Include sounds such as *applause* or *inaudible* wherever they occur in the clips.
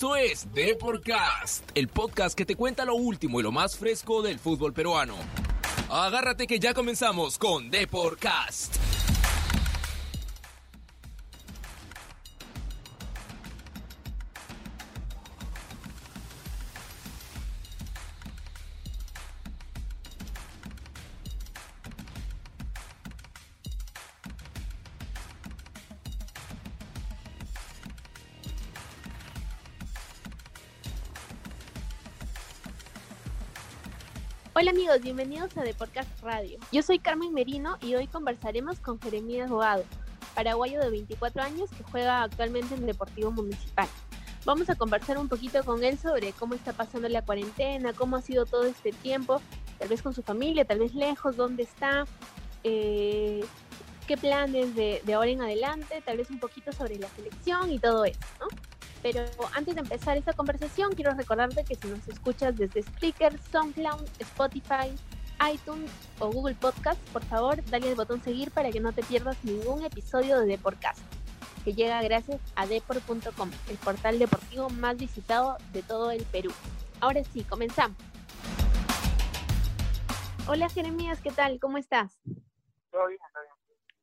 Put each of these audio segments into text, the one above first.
Esto es Deporcast, el podcast que te cuenta lo último y lo más fresco del fútbol peruano. Agárrate que ya comenzamos con Deporcast. Hola amigos, bienvenidos a Deporcast Radio. Yo soy Carmen Merino y hoy conversaremos con Jeremías Bogado, paraguayo de 24 años que juega actualmente en Deportivo Municipal. Vamos a conversar un poquito con él sobre cómo está pasando la cuarentena, cómo ha sido todo este tiempo, tal vez con su familia, tal vez lejos, dónde está, eh, qué planes de, de ahora en adelante, tal vez un poquito sobre la selección y todo eso, ¿no? Pero antes de empezar esta conversación, quiero recordarte que si nos escuchas desde Spreaker, SoundCloud, Spotify, iTunes o Google Podcast, por favor, dale al botón seguir para que no te pierdas ningún episodio de Deportcast, que llega gracias a deport.com, el portal deportivo más visitado de todo el Perú. Ahora sí, comenzamos. Hola Jeremías, ¿qué tal? ¿Cómo estás? Todo bien, está bien.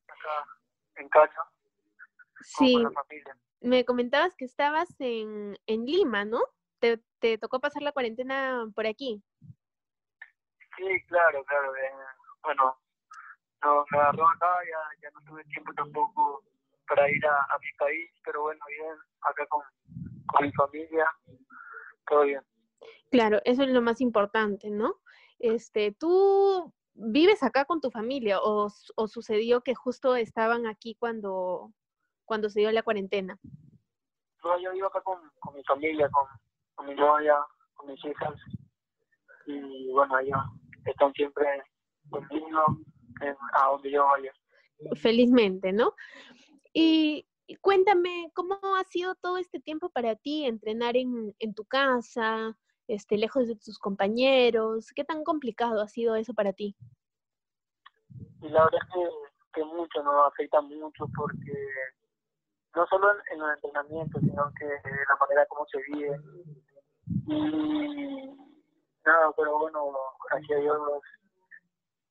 Acá en casa. Sí, Con la familia. Me comentabas que estabas en, en Lima, ¿no? Te, te tocó pasar la cuarentena por aquí. Sí, claro, claro. eh, bueno, no, me agarró acá, ya, ya no tuve tiempo tampoco para ir a, a mi país, pero bueno, bien, acá con, con mi familia, todo bien. Claro, eso es lo más importante, ¿no? Este, ¿tú vives acá con tu familia o, o sucedió que justo estaban aquí cuando, cuando se dio la cuarentena? No, yo vivo acá con, con mi familia, con, con mi novia, con mis hijas, y bueno, ellos están siempre conmigo en- a donde yo vaya. Felizmente, ¿no? Y, cuéntame, ¿cómo ha sido todo este tiempo para ti entrenar en, en tu casa, este, lejos de tus compañeros? ¿Qué tan complicado ha sido eso para ti? y la verdad es que, que mucho nos afecta mucho porque no solo en, los entrenamientos sino que la manera como se vive y nada pero bueno gracias a Dios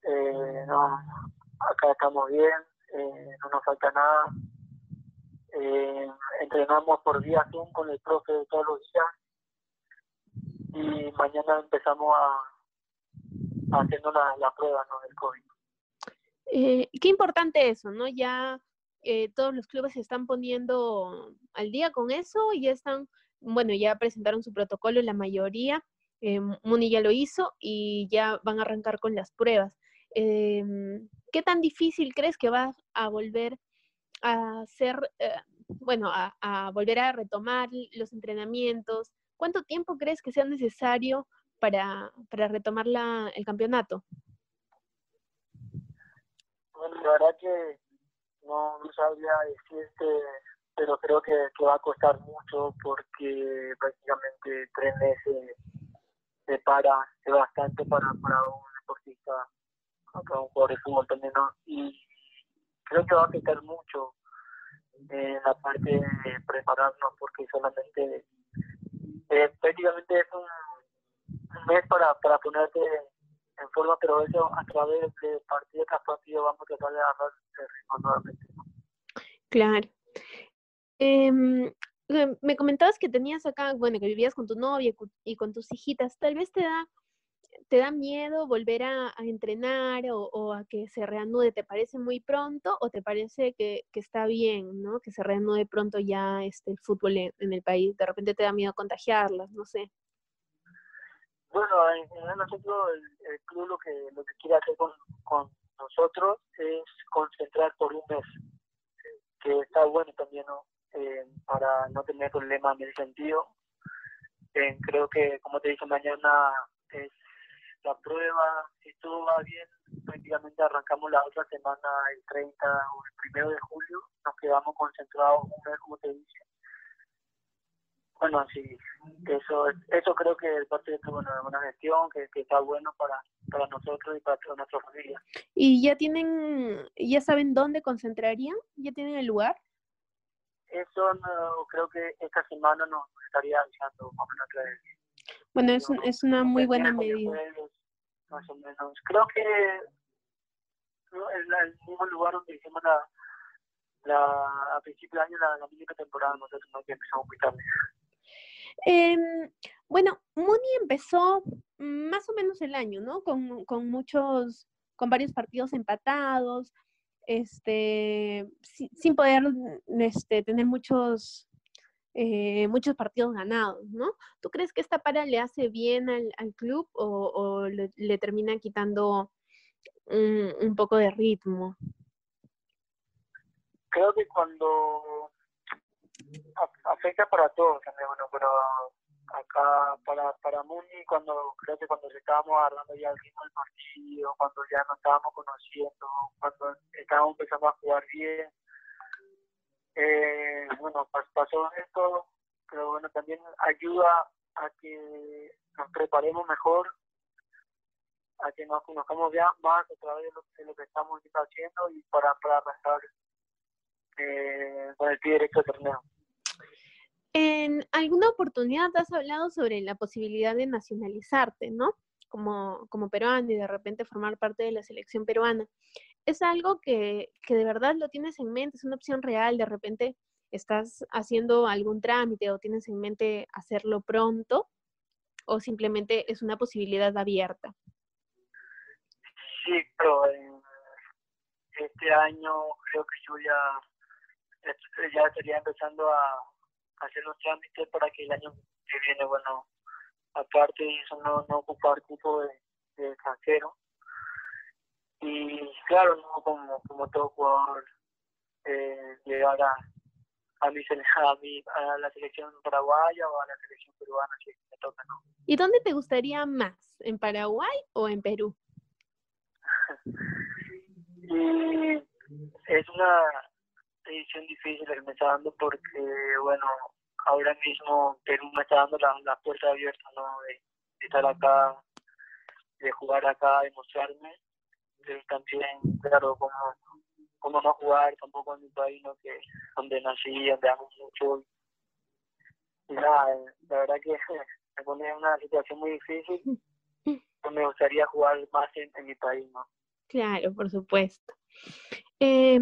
eh, no acá estamos bien eh, no nos falta nada eh, entrenamos por día Zoom con el profe todos los días y mañana empezamos a, a haciendo la, la prueba ¿no? del COVID Eh, qué importante eso, ¿no? Ya eh, todos los clubes se están poniendo al día con eso y ya están, bueno, ya presentaron su protocolo la mayoría, eh, Muni ya lo hizo y ya van a arrancar con las pruebas. Em, ¿Qué tan difícil crees que va a volver a ser, eh, bueno, a, volver a retomar los entrenamientos? ¿Cuánto tiempo crees que sea necesario para, para retomar el campeonato? Bueno, la verdad que no, no sabría decirte, pero creo que, que va a costar mucho porque prácticamente tres meses se para, es bastante para, para un deportista, para un jugador de fútbol también, ¿no? Y creo que va a afectar mucho en la parte de prepararnos porque solamente eh, prácticamente es un, mes para, para ponerte en forma, pero eso a través de partido tras partido vamos a tratar de agarrar el ritmo nuevamente. Claro. Em, me comentabas que tenías acá, bueno, que vivías con tu novia y con tus hijitas. Tal vez te da, te da miedo volver a, a entrenar o, o a que se reanude. ¿Te parece muy pronto o te parece que, que está bien, ¿no? Que se reanude pronto ya este, el fútbol en, en el país. De repente te da miedo contagiarlas, no sé. Bueno, en general nosotros, el, el club lo que, lo que quiere hacer con, con nosotros es concentrar por un mes, que está bueno también, ¿no? Eh, para no tener problemas en ese sentido. Eh, creo que, como te dije, mañana es la prueba, si todo va bien, prácticamente arrancamos la otra semana el 30 o el primero de julio, nos quedamos concentrados un mes, como te dije. Bueno, sí, eso eso creo que es parte de bueno, una gestión que, que está bueno para, para nosotros y para toda nuestra familia. ¿Y ya tienen, ya saben dónde concentrarían? ¿Ya tienen el lugar? eso no, creo que esta semana nos estaría avisando más o menos otra vez. Bueno, es, un, es una muy buena medida. más o menos. Creo que en el mismo lugar donde hicimos la, la a principio de año la, la misma temporada, nosotros no que empezamos muy tarde. Eh, bueno, Muni empezó más o menos el año, ¿no? Con, con muchos, con varios partidos empatados, este, sin, poder este, tener muchos, eh, muchos partidos ganados, ¿no? ¿Tú crees que esta para le hace bien al, club o, le, termina quitando un, poco de ritmo? Creo que cuando afecta para todos también, bueno, pero acá para para Muni cuando creo que cuando estábamos agarrando ya el ritmo del partido, cuando ya nos estábamos conociendo, cuando estábamos empezando a jugar bien, eh, bueno, pasó esto, pero bueno, también ayuda a que nos preparemos mejor, a que nos conozcamos ya más a través de lo, de lo que estamos haciendo y para, para arrastrar eh, con el pie directo del torneo. En alguna oportunidad has hablado sobre la posibilidad de nacionalizarte, ¿no? Como, como peruano y de repente formar parte de la selección peruana. ¿Es algo que, que de verdad lo tienes en mente? ¿Es una opción real? ¿De repente estás haciendo algún trámite o tienes en mente hacerlo pronto? ¿O simplemente es una posibilidad abierta? Sí, pero este año creo que yo ya, ya estaría empezando a hacer los trámites para que el año que viene, bueno, aparte de eso, no, no ocupar de, de extranjero. Y claro, no como, como todo jugador, eh, llegar a, a, mi, a, mi, a la selección paraguaya o a la selección peruana, si me toca, ¿no? ¿Y dónde te gustaría más? ¿En Paraguay o en Perú? *laughs* y es una decisión difícil que me está dando porque, bueno, ahora mismo Perú me está dando la, la puerta abierta, ¿no? De, de, estar acá, de jugar acá, de mostrarme, pero también, claro, como, como no jugar tampoco en mi país, ¿no? Que, donde nací, donde amo mucho. Y nada, la verdad que *laughs* me pone en una situación muy difícil. *laughs* Me gustaría jugar más en, en mi país, ¿no? Claro, por supuesto. Eh,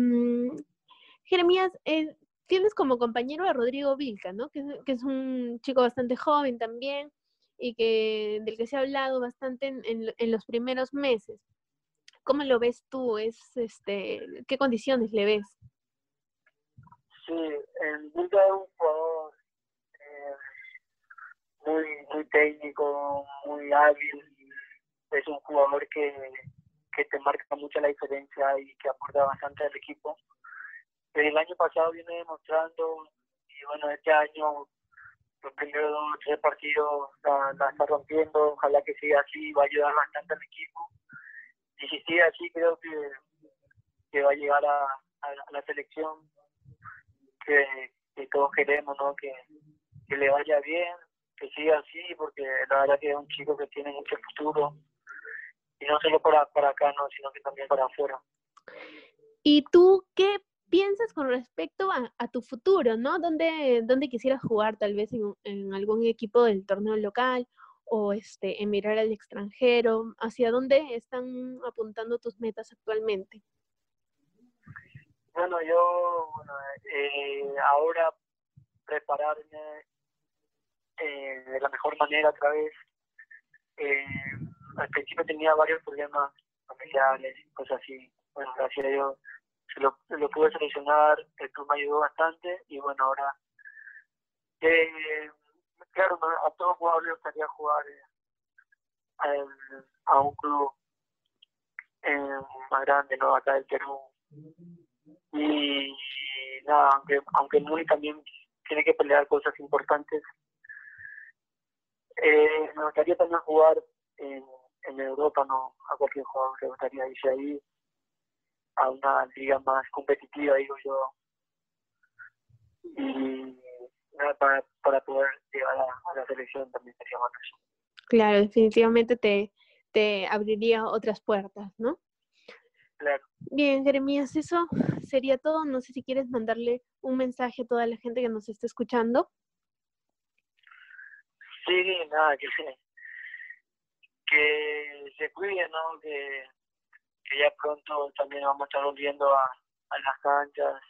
Jeremías, eh, tienes como compañero a Rodrigo Vilca, ¿no? Que, es un chico bastante joven también y que del que se ha hablado bastante en, en, en los primeros meses. ¿Cómo lo ves tú? Es, este, ¿Qué condiciones le ves? Sí, el Vilca es un jugador eh, muy, muy técnico, muy hábil. Es un jugador que, que te marca mucho la diferencia y que aporta bastante al equipo el año pasado viene demostrando y bueno, este año los primeros dos tres partidos la, está rompiendo, ojalá que siga así, va a ayudar bastante al equipo. Y si sigue así, creo que, que va a llegar a, la selección que, que, todos queremos, ¿no? Que, que le vaya bien, que siga así, porque la verdad que es un chico que tiene mucho futuro, y no solo para, para acá, ¿no? sino que también para afuera. ¿Y tú qué piensas con respecto a, a, tu futuro, ¿no? ¿Dónde, dónde quisieras jugar tal vez en, algún equipo del torneo local o este, emigrar al extranjero? ¿Hacia dónde están apuntando tus metas actualmente? Bueno, yo bueno, eh, ahora prepararme eh, de la mejor manera otra vez. Eh, al principio tenía varios problemas familiares, cosas así. Bueno, gracias a Dios lo, lo pude seleccionar, el club me ayudó bastante y bueno, ahora, eh, claro, a todos jugadores les gustaría jugar eh, a, un club eh, más grande, ¿no? Acá del Perú. Y, nada, aunque, aunque muy también tiene que pelear cosas importantes, eh, me gustaría también jugar en, en Europa, no a cualquier jugador le gustaría irse ahí a una liga más competitiva, digo yo, y nada, para, para poder llegar a, a la selección también sería bueno Claro, definitivamente te, te abriría otras puertas, ¿no? claro. Bien, Jeremías, eso sería todo. No sé si quieres mandarle un mensaje a toda la gente que nos está escuchando. Sí, nada, que que se cuiden, ¿no? Que, que ya pronto también vamos a estar volviendo a, a las canchas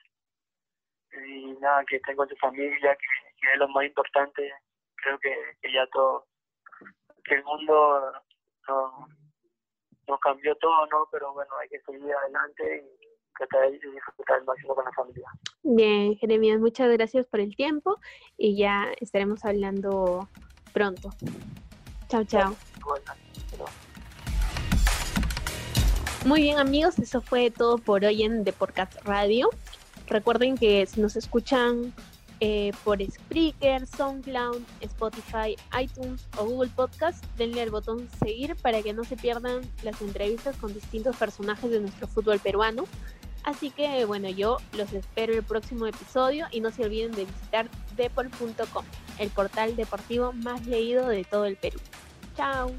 y nada, que estén con tu familia, que, que es lo más importante. Creo que, que ya todo, que el mundo no, no cambió todo, ¿no? Pero bueno, hay que seguir adelante y tratar de disfrutar al máximo con la familia. Bien, Jeremías, muchas gracias por el tiempo y ya estaremos hablando pronto. Chao, chao. Bueno, Muy bien amigos, eso fue todo por hoy en The Podcast Radio. Recuerden que si nos escuchan eh, por Spreaker, SoundCloud, Spotify, iTunes o Google Podcast, denle al botón seguir para que no se pierdan las entrevistas con distintos personajes de nuestro fútbol peruano. Así que bueno, yo los espero el próximo episodio y no se olviden de visitar depol.com, el portal deportivo más leído de todo el Perú. Chao.